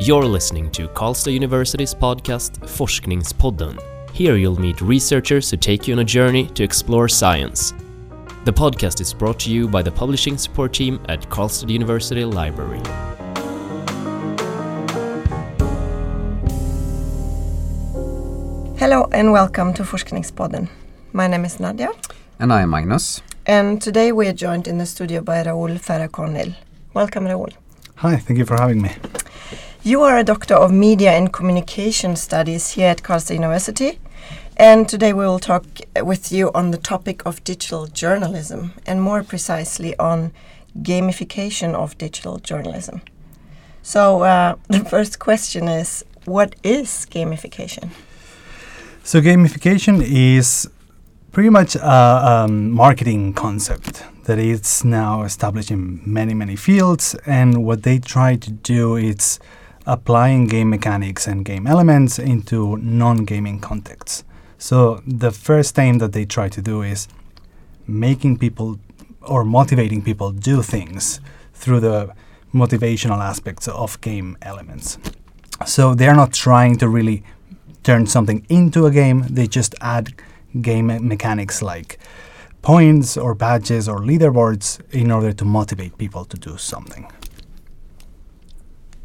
You're listening to Karlstad University's podcast Forskningspodden. Here you'll meet researchers who take you on a journey to explore science. The podcast is brought to you by the publishing support team at Karlstad University Library. Hello and welcome to Forskningspodden. My name is Nadia And I am Magnus. and today we are joined in the studio by Raoul Ferrer-Conill. Welcome Raoul. Hi, thank you for having me. You are a doctor of media and communication studies here at Karlstad University and today we will talk with you on the topic of digital journalism and more precisely on gamification of digital journalism. So uh, the first question is what is gamification? So, gamification is pretty much a um, marketing concept that is now established in many, many fields. And what they try to do is applying game mechanics and game elements into non gaming contexts. So, the first aim that they try to do is making people or motivating people do things through the motivational aspects of game elements. So they're not trying to really turn something into a game, they just add game mechanics like points or badges or leaderboards in order to motivate people to do something.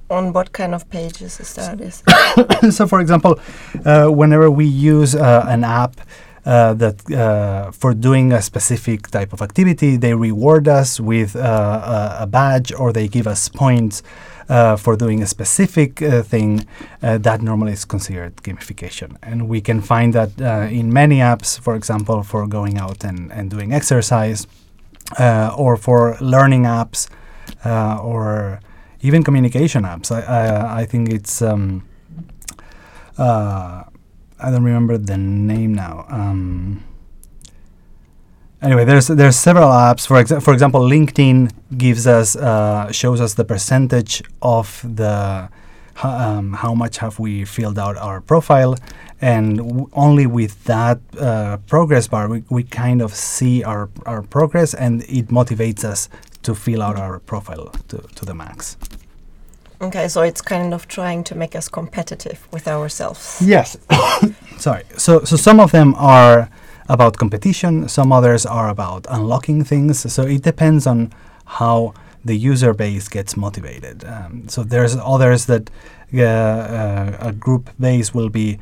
On what kind of pages is that? So, for example, uh, whenever we use uh, an app uh, that uh, for doing a specific type of activity, they reward us with uh, a, badge or they give us points uh, for doing a specific thing. That normally is considered gamification, and we can find that in many apps. For example, for going out and, and doing exercise, or for learning apps, or even communication apps. I, I, I think it's. Um, uh, I don't remember the name now. Um, anyway, there's there's several apps. For exa- for example, LinkedIn gives us uh, shows us the percentage of the um, how much have we filled out our profile, and w- only with that uh, progress bar we, we kind of see our our progress, and it motivates us to fill out our profile to, to the max. Okay, so it's kind of trying to make us competitive with ourselves. Yes. Sorry. So so some of them are about competition, some others are about unlocking things. So it depends on how the user base gets motivated. Um, so there's others that uh, uh, a group base will be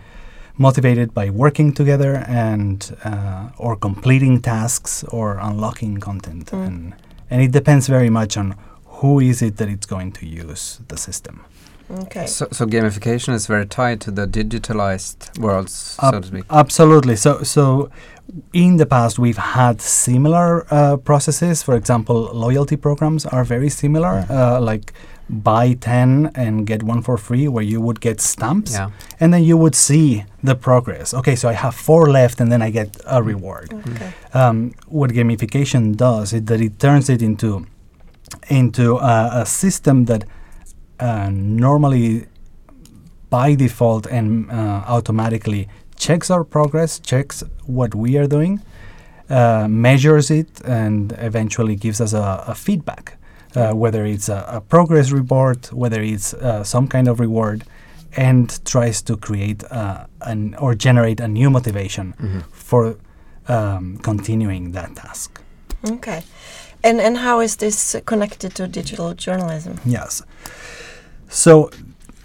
motivated by working together and uh, or completing tasks or unlocking content Mm. and and it depends very much on who is it that it's going to use the system. Okay. So, so gamification is very tied to the digitalized worlds, so to speak. Absolutely. So, so in the past, we've had similar uh, processes. For example, loyalty programs are very similar, uh, like buy 10 and get one for free, where you would get stamps Yeah. and then you would see the progress. Okay, so I have four left and then I get a reward. Okay. Um, what gamification does is that it turns it into into a, a system that uh, normally by default and uh, automatically checks our progress, checks what we are doing, uh, measures it, and eventually gives us a, a feedback. Uh, whether it's a, a progress report, whether it's uh, some kind of reward, and tries to create uh, an or generate a new motivation Mhm. for um, continuing that task. Okay. And and how is this connected to digital journalism? Yes. So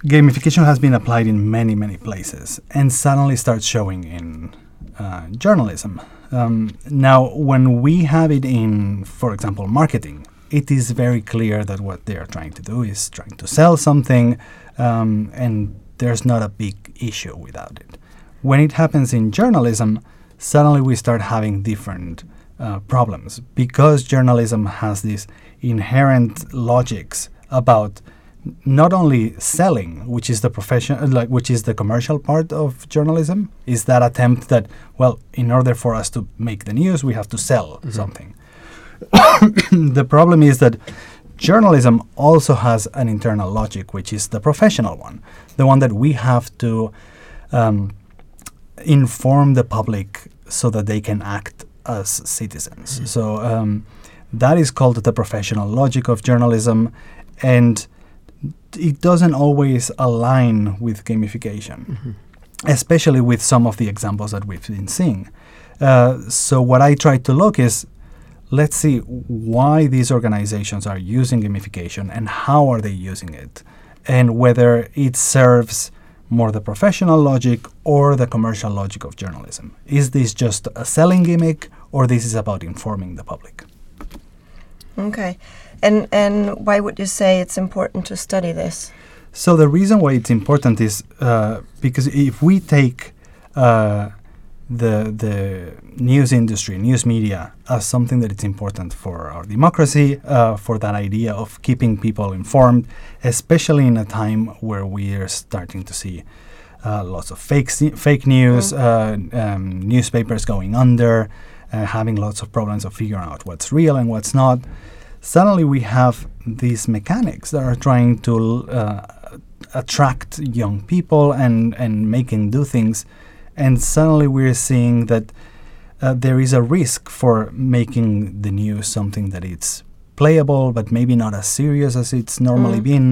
gamification has been applied in many, many places and suddenly starts showing in uh, journalism. Um, now, when we have it in, for example, marketing, it is very clear that what they are trying to do is trying to sell something, um, and there's not a big issue without it. When it happens in journalism, suddenly we start having different uh, problems because journalism has these inherent logics about not only selling, which is the profession, uh, like which is the commercial part of journalism, is that attempt that well, in order for us to make the news, we have to sell Mhm. something. the problem is that journalism also has an internal logic, which is the professional one, the one that we have to um, inform the public so that they can act as citizens. So um, that is called the professional logic of journalism, and it doesn't always align with gamification, especially with some of the examples that we've been seeing. Uh, so what I try to look is, let's see why these organizations are using gamification and how are they using it, and whether it serves more the professional logic or the commercial logic of journalism. Is this just a selling gimmick, or this is about informing the public? Okay. And and why would you say it's important to study this? So the reason why it's important is uh, because if we take uh, the the news industry, news media, as something that it's important for our democracy, uh, for that idea of keeping people informed, especially in a time where we are starting to see uh, lots of fake fake news, uh, um, newspapers going under, uh, having lots of problems of figuring out what's real and what's not. Suddenly, we have these mechanics that are trying to uh, attract young people and and making do things and suddenly we're seeing that uh, there is a risk for making the news something that it's playable but maybe not as serious as it's normally Mm. been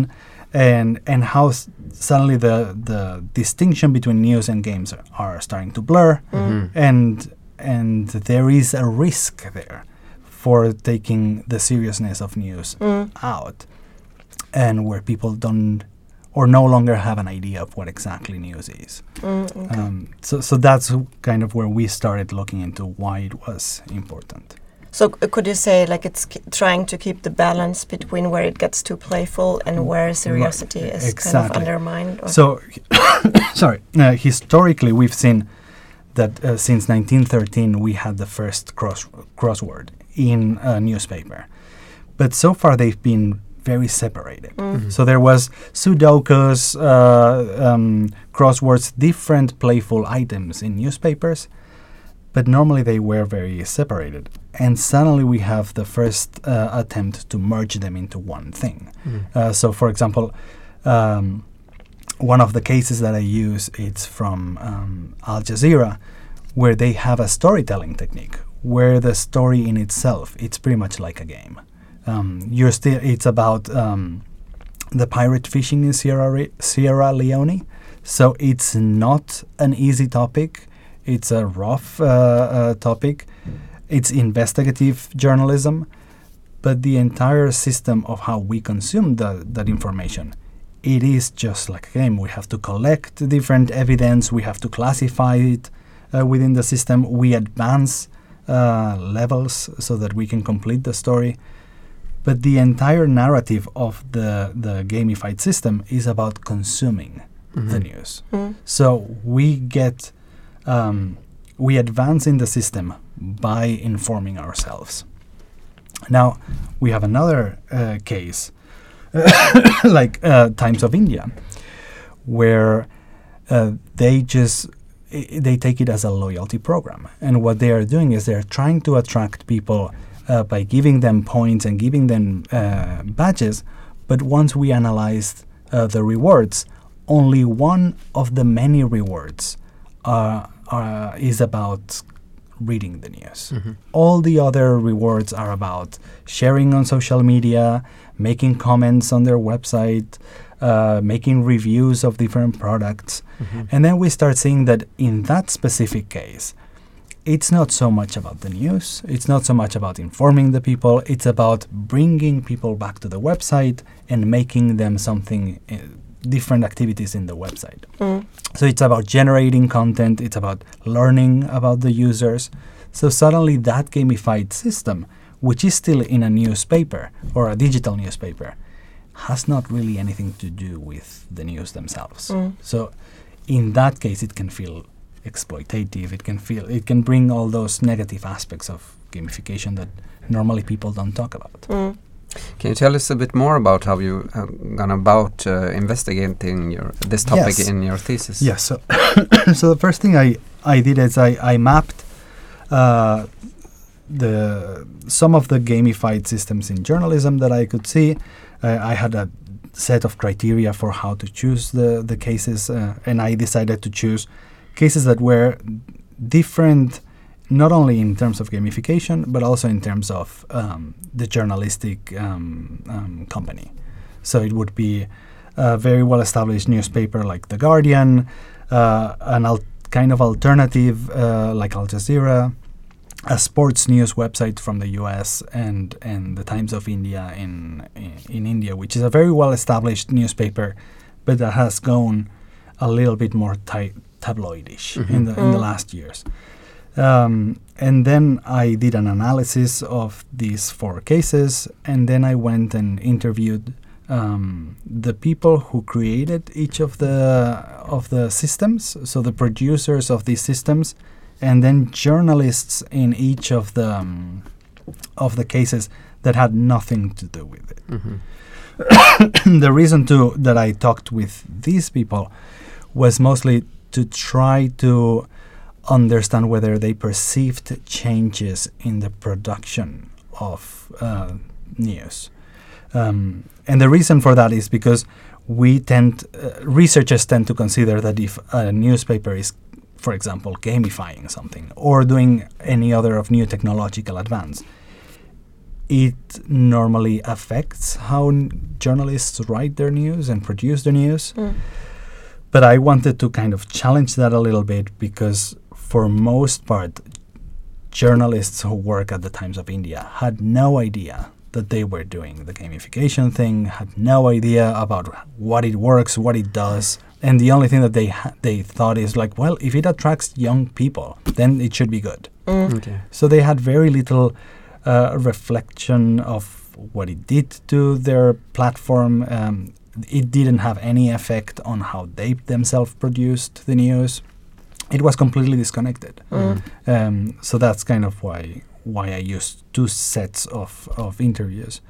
and and how s- suddenly the the distinction between news and games are, are starting to blur Mm. and and there is a risk there for taking the seriousness of news Mm. out and where people don't or no longer have an idea of what exactly news is. Mm, okay. Um, so, so that's kind of where we started looking into why it was important. so could you say like it's k- trying to keep the balance between where it gets too playful and where seriosity is kind of undermined? or- So, sorry, uh, historically we've seen that uh, since 1913 we had the first cross crossword in a newspaper, but so far they've been very separated. Mm. So there was Sudokus, uh, um, crosswords, different playful items in newspapers, but normally they were very separated. And suddenly we have the first uh, attempt to merge them into one thing. Uh, so, for example, um, one of the cases that I use it's from um, Al Jazeera, where they have a storytelling technique where the story in itself it's pretty much like a game. Um, you're still it's about um, the pirate fishing in Sierra Re- Sierra Leone, so it's not an easy topic. It's a rough uh, uh, topic. It's investigative journalism, but the entire system of how we consume the, that information it is just like a game. We have to collect different evidence, we have to classify it uh, within the system, we advance uh, levels so that we can complete the story. But the entire narrative of the, the gamified system is about consuming the news. Mm. So we get, um, we advance in the system by informing ourselves. Now, we have another uh, case, like uh, Times of India, where uh, they just i- they take it as a loyalty program, and what they are doing is they are trying to attract people uh, by giving them points and giving them uh, badges. But once we analyzed uh, the rewards, only one of the many rewards uh, uh, is about reading the news. All the other rewards are about sharing on social media, making comments on their website, uh, making reviews of different products. And then we start seeing that in that specific case, it's not so much about the news, it's not so much about informing the people, it's about bringing people back to the website and making them something. Uh, different activities in the website. Mm. So it's about generating content, it's about learning about the users. So suddenly that gamified system, which is still in a newspaper or a digital newspaper, has not really anything to do with the news themselves. Mm. So in that case it can feel exploitative, it can feel it can bring all those negative aspects of gamification that normally people don't talk about. Mm. Can you tell us a bit more about how you uh, gone about uh, investigating your this topic Yes. in your thesis? Yes. So, so the first thing I, I did is I, I mapped uh, the some of the gamified systems in journalism that I could see. Uh, I had a set of criteria for how to choose the the cases, uh, and I decided to choose cases that were different, not only in terms of gamification, but also in terms of um, the journalistic um, um, company. So it would be a very well established newspaper like The Guardian, uh, an al- kind of alternative uh, like Al Jazeera, a sports news website from the US, and, and the Times of India in, in, in India, which is a very well established newspaper, but that has gone a little bit more ti- tabloidish in, the, in the last years. Um, and then I did an analysis of these four cases, and then I went and interviewed um, the people who created each of the of the systems, so the producers of these systems, and then journalists in each of the um, of the cases that had nothing to do with it. Mhm. the reason to that I talked with these people was mostly to try to understand whether they perceived changes in the production of uh, news. Um, and the reason for that is because we tend, uh, researchers tend to consider that if a newspaper is, for example, gamifying something or doing any other of new technological advance, it normally affects how n- journalists write their news and produce their news. Mm. But I wanted to kind of challenge that a little bit because, for most part, journalists who work at the Times of India had no idea that they were doing the gamification thing, had no idea about what it works, what it does, and the only thing that they ha- they thought is like, well, if it attracts young people, then it should be good. Mm. Okay. So they had very little uh, reflection of what it did to their platform. Um, it didn't have any effect on how they themselves produced the news. It was completely disconnected. Mm. Um, so that's kind of why why I used two sets of, of interviews.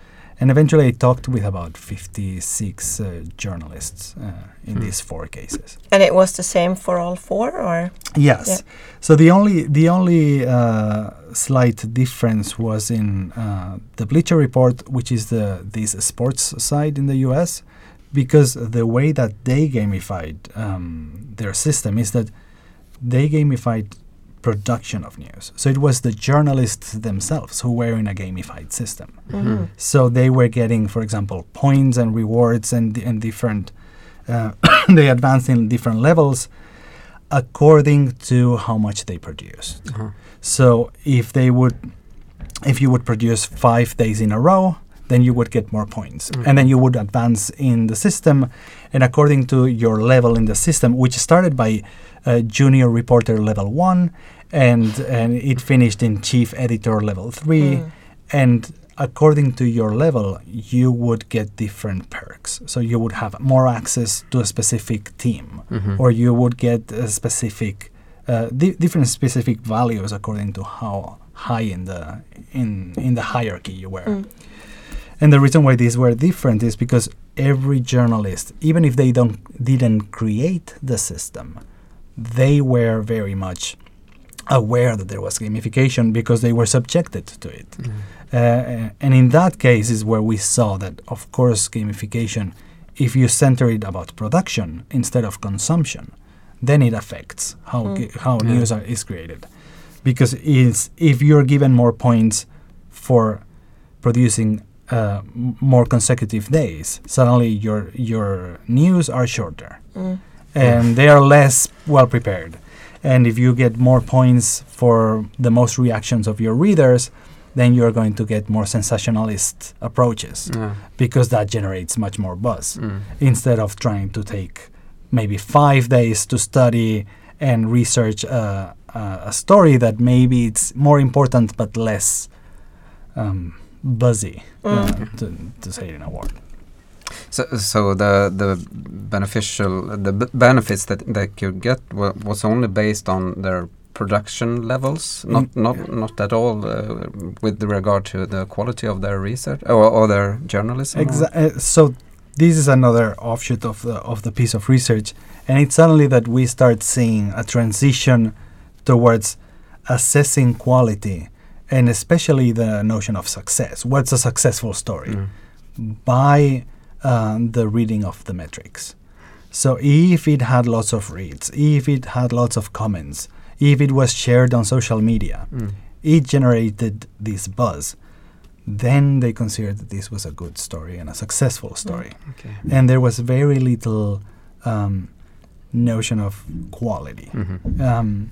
And eventually I talked with about 56 uh, journalists uh, in Hmm. these four cases. And it was the same for all four, or Yes. Yeah. So the only the only uh, slight difference was in uh, the Bleacher Report, which is the this sports side in the U.S., because the way that they gamified um, their system is that they gamified production of news. So it was the journalists themselves who were in a gamified system. Mhm. So they were getting, for example, points and rewards and and different. Uh, they advanced in different levels according to how much they produced. Uh-huh. So if they would, if you would produce five days in a row, then you would get more points, Mhm. and then you would advance in the system, and according to your level in the system, which started by uh, junior reporter level one, and and it finished in chief editor level three, Mm. and according to your level, you would get different perks. So you would have more access to a specific team, Mhm. or you would get a specific, uh, di- different specific values according to how high in the in in the hierarchy you were. Mm. And the reason why these were different is because every journalist, even if they don't didn't create the system, they were very much aware that there was gamification because they were subjected to it. Mm. Uh, and in that case is where we saw that, of course, gamification, if you center it about production instead of consumption, then it affects how Mm. ge- how Yeah. news are, is created. Because if you're given more points for producing uh, more consecutive days, suddenly your your news are shorter Mm. and they are less well prepared. And if you get more points for the most reactions of your readers, then you're going to get more sensationalist approaches because that generates much more buzz Mm. instead of trying to take maybe five days to study and research uh, uh, a story that maybe it's more important but less um, buzzy, uh, Mm. to, to say it in a word. So, so the the beneficial the b- benefits that they could get wa- was only based on their production levels, not Mm. not not at all uh, with regard to the quality of their research or, or their journalism. or- Exa- uh, so this is another offshoot of the of the piece of research, and it's suddenly that we start seeing a transition towards assessing quality, and especially the notion of success. What's a successful story? Mm. by um, the reading of the metrics. So if it had lots of reads, if it had lots of comments, if it was shared on social media, Mm. it generated this buzz. then they considered that this was a good story and a successful story. Okay. And there was very little um, notion of quality. Mhm. Um,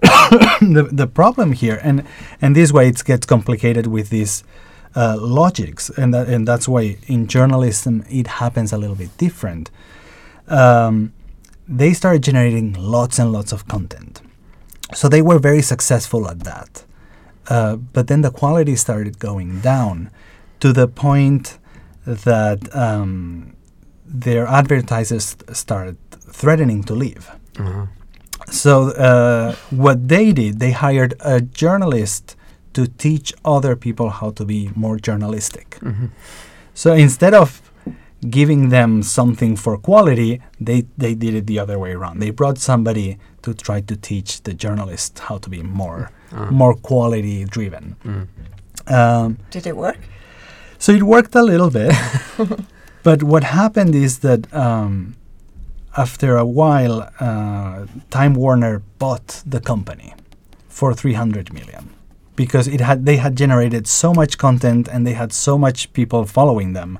the, the problem here, and and this way it gets complicated with these uh, logics, and that, and that's why in journalism it happens a little bit different. Um, they started generating lots and lots of content, so they were very successful at that. Uh, but then the quality started going down to the point that um, their advertisers started threatening to leave. Uh-huh. So uh, what they did, they hired a journalist to teach other people how to be more journalistic. Mhm. So instead of giving them something for quality, they, they did it the other way around. They brought somebody to try to teach the journalist how to be more Ah. more quality driven. Mm. Um, Did it work? so it worked a little bit, but what happened is that um, after a while, uh, Time Warner bought the company for 300 million because it had they had generated so much content and they had so much people following them.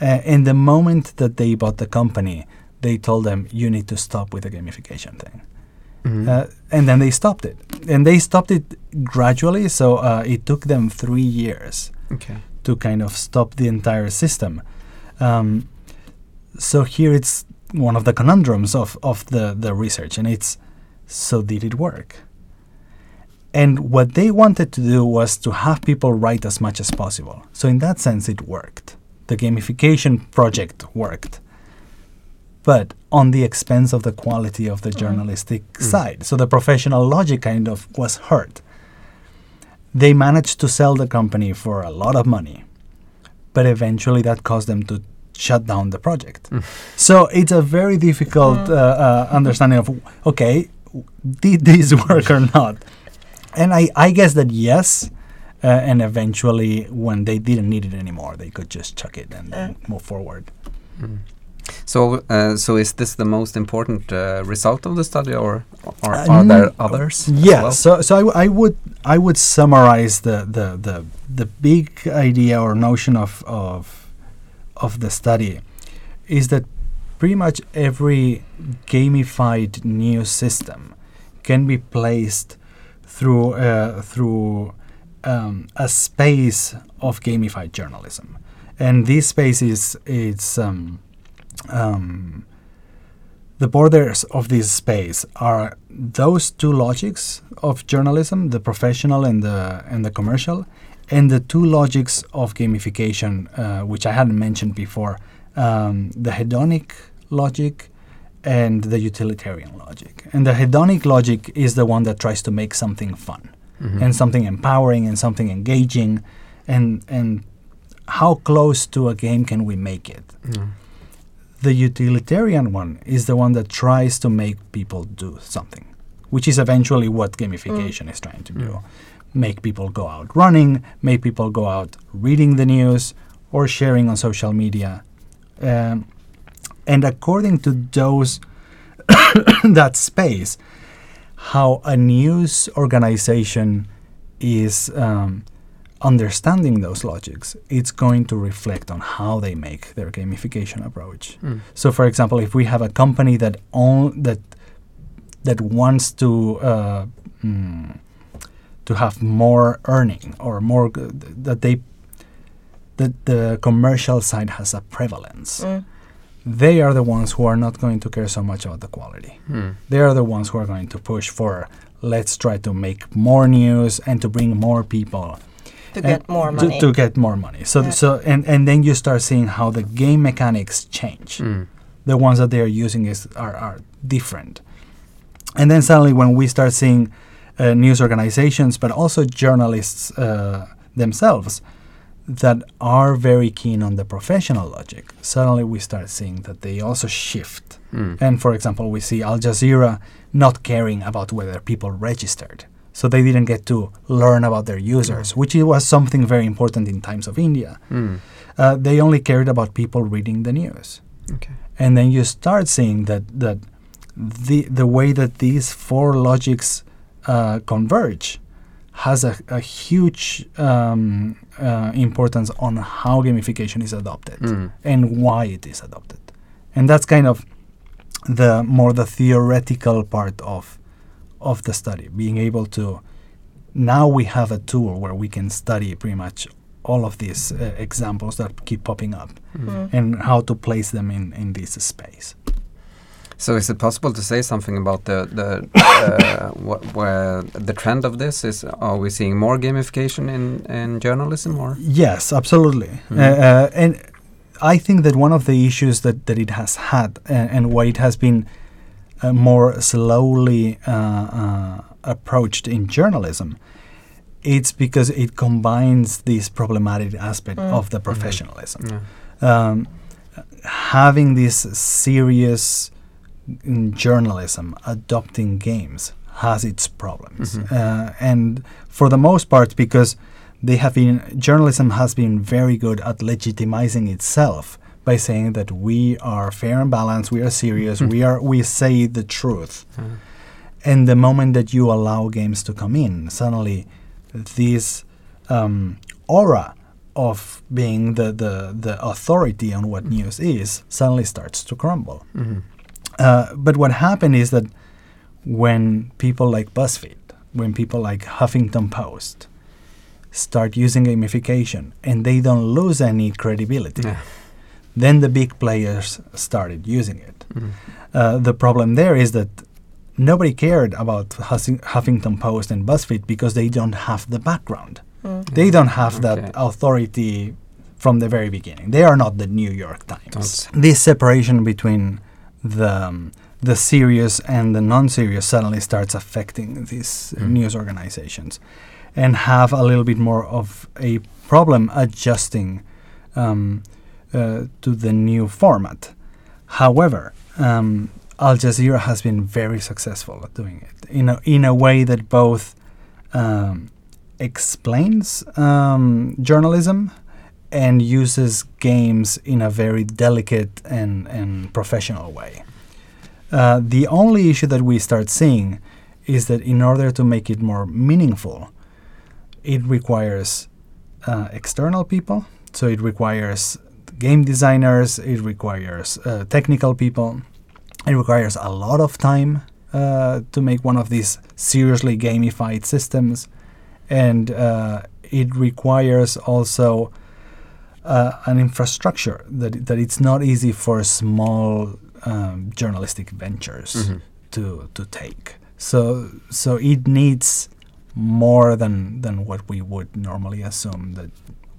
Uh, in the moment that they bought the company, they told them you need to stop with the gamification thing. Mhm. Uh, and then they stopped it. And they stopped it gradually, so uh, it took them three years okay. to kind of stop the entire system. Um, so here it's one of the conundrums of, of the, the research, and it's so did it work? And what they wanted to do was to have people write as much as possible. So in that sense, it worked. The gamification project worked, but on the expense of the quality of the mm-hmm. journalistic mm. side. So the professional logic kind of was hurt. They managed to sell the company for a lot of money, but eventually that caused them to shut down the project. So it's a very difficult uh, uh, understanding of okay, did this work or not? And I, I guess that yes, uh, and eventually when they didn't need it anymore, they could just chuck it and then move forward. Mm. So, uh, so is this the most important uh, result of the study, or, or Uh, are there others? as Yeah, well? so so I, w- I would I would summarize the the the, the big idea or notion of of of the study is that pretty much every gamified news system can be placed through uh, through um, a space of gamified journalism, and this space is it's um, um, the borders of this space are those two logics of journalism, the professional and the and the commercial, and the two logics of gamification, uh, which I hadn't mentioned before, um, the hedonic logic and the utilitarian logic. And the hedonic logic is the one that tries to make something fun Mhm. and something empowering and something engaging, and and how close to a game can we make it? Mm. The utilitarian one is the one that tries to make people do something, which is eventually what gamification is trying to do. Mm. Make people go out running, make people go out reading the news or sharing on social media. Um, and according to those, that space, how a news organization is um, understanding those logics, it's going to reflect on how they make their gamification approach. Mm. So, for example, if we have a company that own that that wants to uh, mm, to have more earning or more g- that they that the commercial side has a prevalence, Mm. they are the ones who are not going to care so much about the quality. Mm. They are the ones who are going to push for let's try to make more news and to bring more people To get more to- money. To, get more money. So Yeah. so and and then you start seeing how the game mechanics change. Mm. The ones that they are using is are, are different. And then suddenly when we start seeing uh, news organizations, but also journalists uh, themselves that are very keen on the professional logic, suddenly we start seeing that they also shift. Mm. And for example, we see Al Jazeera not caring about whether people registered. So they didn't get to learn about their users, which was something very important in times of India. Mm. Uh, they only cared about people reading the news. Okay. And then you start seeing that that the the way that these four logics uh, converge has a, a huge um, uh, importance on how gamification is adopted Mm. and why it is adopted. And that's kind of the more the theoretical part of of the study, being able to now we have a tool where we can study pretty much all of these uh, examples that keep popping up Mm. and how to place them in in this space. So is it possible to say something about the the uh, wh- where the trend of this is? Are we seeing more gamification in in journalism or? Yes, absolutely. Mhm. Uh, uh, and I think that one of the issues that, that it has had uh, and why it has been uh, more slowly uh, uh, approached in journalism, it's because it combines this problematic aspect Mm. of the professionalism. Yeah. Um, having this serious mm, journalism adopting games has its problems, Mhm. uh, and for the most part, because they have been journalism has been very good at legitimizing itself by saying that we are fair and balanced, we are serious, we are we say the truth. Uh, And the moment that you allow games to come in, suddenly this um, aura of being the, the, the authority on what news is suddenly starts to crumble. mhm. Uh, but what happened is that when people like BuzzFeed, when people like Huffington Post start using gamification and they don't lose any credibility, Yeah. then the big players started using it. Mhm. Uh, the problem there is that nobody cared about Hussing- Huffington Post and BuzzFeed because they don't have the background. Mm. They don't have that authority from the very beginning. They are not the New York Times. Don't. This separation between the um, the serious and the non-serious suddenly starts affecting these Mm. news organizations, and have a little bit more of a problem adjusting um, uh, to the new format. However, um, Al Jazeera has been very successful at doing it in a, in a way that both um, explains um, journalism and uses games in a very delicate and, and professional way. Uh, the only issue that we start seeing is that in order to make it more meaningful, it requires uh, external people. So it requires game designers, it requires uh, technical people, it requires a lot of time uh, to make one of these seriously gamified systems, and uh, it requires also uh, an infrastructure that that it's not easy for small um, journalistic ventures Mhm. to to take. So so it needs more than than what we would normally assume that.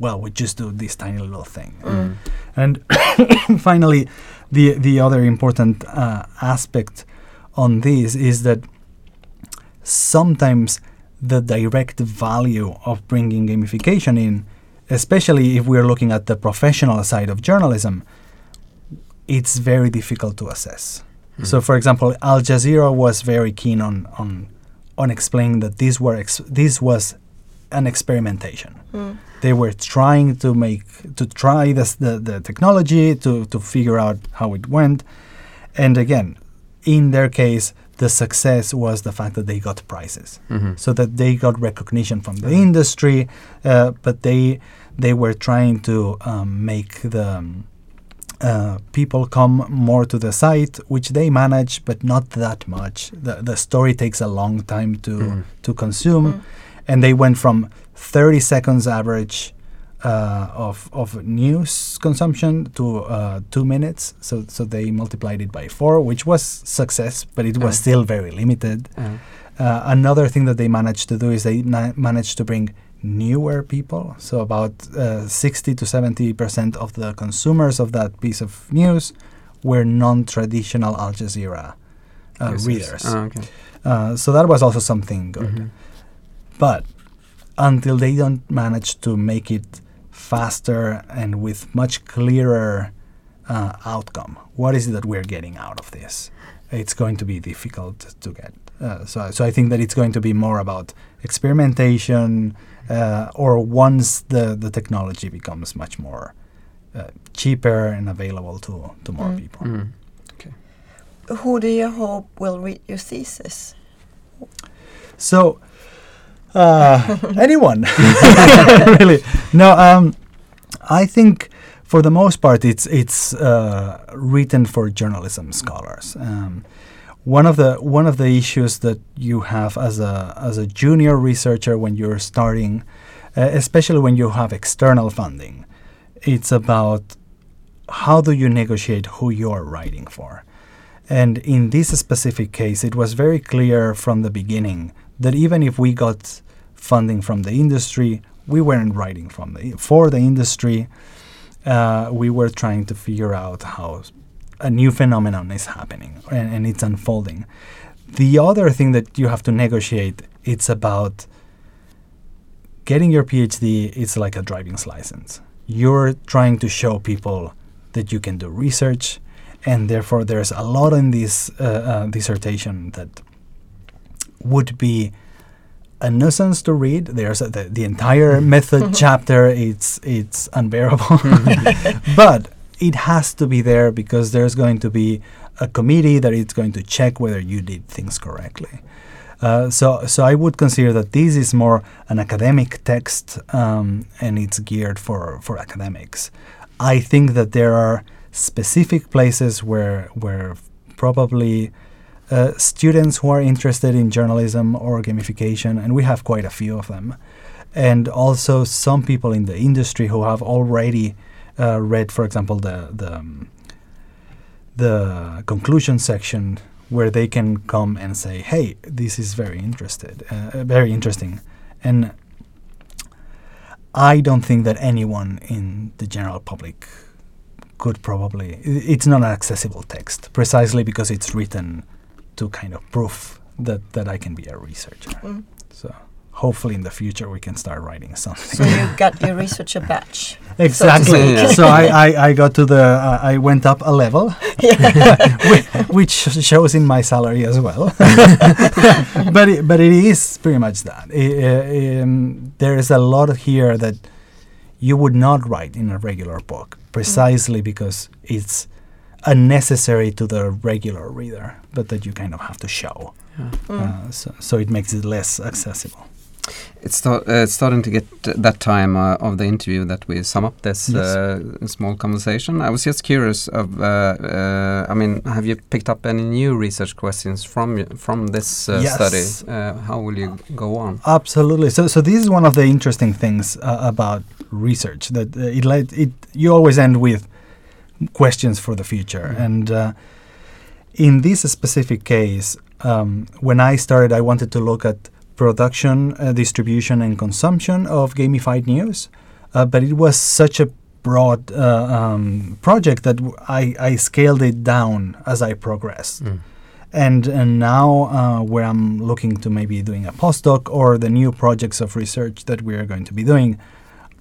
Well, we just do this tiny little thing. Mm. And finally, the the other important uh, aspect on this is that sometimes the direct value of bringing gamification in, especially if we're looking at the professional side of journalism, it's very difficult to assess. So, for example, Al Jazeera was very keen on on on explaining that these were ex- this was an experimentation Mm. they were trying to make to try this, the the technology to to figure out how it went and again in their case the success was the fact that they got prizes Mhm. so that they got recognition from the Mhm. industry uh, but they they were trying to um, make the um, uh, people come more to the site, which they manage, but not that much. The, the story takes a long time to Mhm. to consume, Mm. and they went from 30 seconds average uh, of of news consumption to uh, two minutes. So so they multiplied it by four, which was success, but it was Yeah. still very limited. Yeah. Uh, another thing that they managed to do is they na- managed to bring newer people. So about uh, 60 to 70 percent of the consumers of that piece of news were non-traditional Al Jazeera uh, readers. Ah, okay. Uh, so that was also something good. Mhm. But until they don't manage to make it faster and with much clearer uh, outcome, what is it that we're getting out of this? It's going to be difficult to get. Uh, so, so I think that it's going to be more about experimentation, uh, or once the, the technology becomes much more uh, cheaper and available to, to more Mm. people. Mm. Who do you hope will read your thesis? So uh, anyone? Really? No um, i think for the most part it's it's uh, written for journalism scholars. Um, one of the one of the issues that you have as a as a junior researcher when you're starting uh, especially when you have external funding it's about how do you negotiate who you're writing for? And in this specific case it was very clear from the beginning that even if we got funding from the industry, we weren't writing from the for the industry. Uh, we were trying to figure out how a new phenomenon is happening and, and it's unfolding. The other thing that you have to negotiate it's about getting your PhD. It's like a driving license. You're trying to show people that you can do research, and therefore there's a lot in this uh, uh, dissertation that would be a nuisance to read. There's a, the, the entire method chapter. It's it's unbearable, but it has to be there because there's going to be a committee that is going to check whether you did things correctly. Uh, so, so I would consider that this is more an academic text, um, and it's geared for for academics. I think that there are specific places where where probably uh, students who are interested in journalism or gamification, and we have quite a few of them, and also some people in the industry who have already uh, read, for example, the the, um, the conclusion section where they can come and say, "Hey, this is very interested, uh, very interesting," and I don't think that anyone in the general public could probably. It's not an accessible text, precisely because it's written to kind of prove that that I can be a researcher. Mm. So hopefully in the future we can start writing something. So you got your researcher badge. exactly. Yeah. So I, I, I got to the uh, I went up a level, whi- which shows in my salary as well. but it, but it is pretty much that. I- uh, um, there is a lot here that you would not write in a regular book, precisely because it's unnecessary to the regular reader, but that you kind of have to show. Mm. Uh, so, so it makes it less accessible. It's, sta- uh, it's starting to get uh, that time uh, of the interview that we sum up this Yes. uh, small conversation. I was just curious of, uh, uh, I mean, have you picked up any new research questions from from this uh, Yes. study? Uh, how will you go on? Absolutely. So, so this is one of the interesting things uh, about research that uh, it, let, it you always end with questions for the future. Mhm. And uh, in this specific case, um, when I started, I wanted to look at production, uh, distribution, and consumption of gamified news. Uh, but it was such a broad uh, um, project that I scaled it down as I progressed and and now uh, where I'm looking to maybe doing a postdoc or the new projects of research that we are going to be doing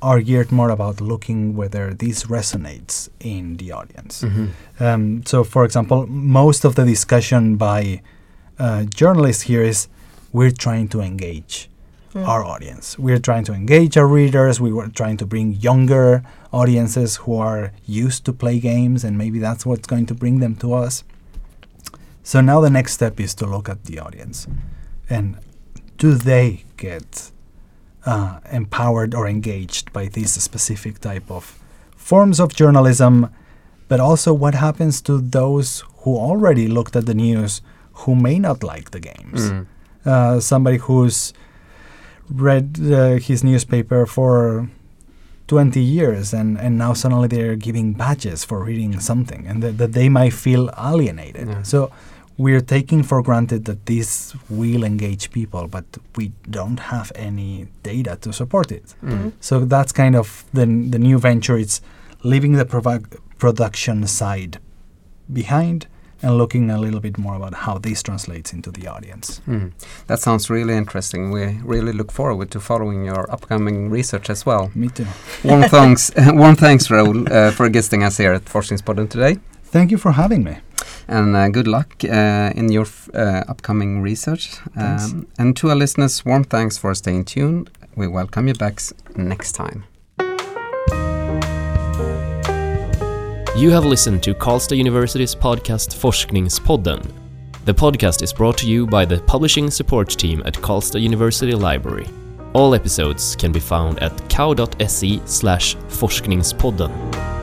are geared more about looking whether this resonates in the audience. Mhm. Um, so, for example, most of the discussion by uh, journalists here is we're trying to engage Mm. our audience. We're trying to engage our readers. We were trying to bring younger audiences who are used to play games, and maybe that's what's going to bring them to us. So now the next step is to look at the audience, and do they get uh, empowered or engaged by this specific type of forms of journalism? But also, what happens to those who already looked at the news who may not like the games? Mm. uh, somebody who's read uh, his newspaper for 20 years and, and now suddenly they're giving badges for reading something and that, that they might feel alienated. Yeah. So we're taking for granted that this will engage people, but we don't have any data to support it. Mm. So that's kind of the, the new venture. It's leaving the production side behind and looking a little bit more about how this translates into the audience. Mm. That sounds really interesting. We really look forward to following your upcoming research as well. Me too. warm thanks, warm thanks, Raoul, uh, for guesting us here at Forskningspodden today. Thank you for having me. And uh, good luck uh, in your f- uh, upcoming research. Um, and to our listeners, warm thanks for staying tuned. We welcome you back next time. You have listened to Karlstad University's podcast Forskningspodden. The podcast is brought to you by the publishing support team at Karlstad University Library. All episodes can be found at kau.se slash forskningspodden.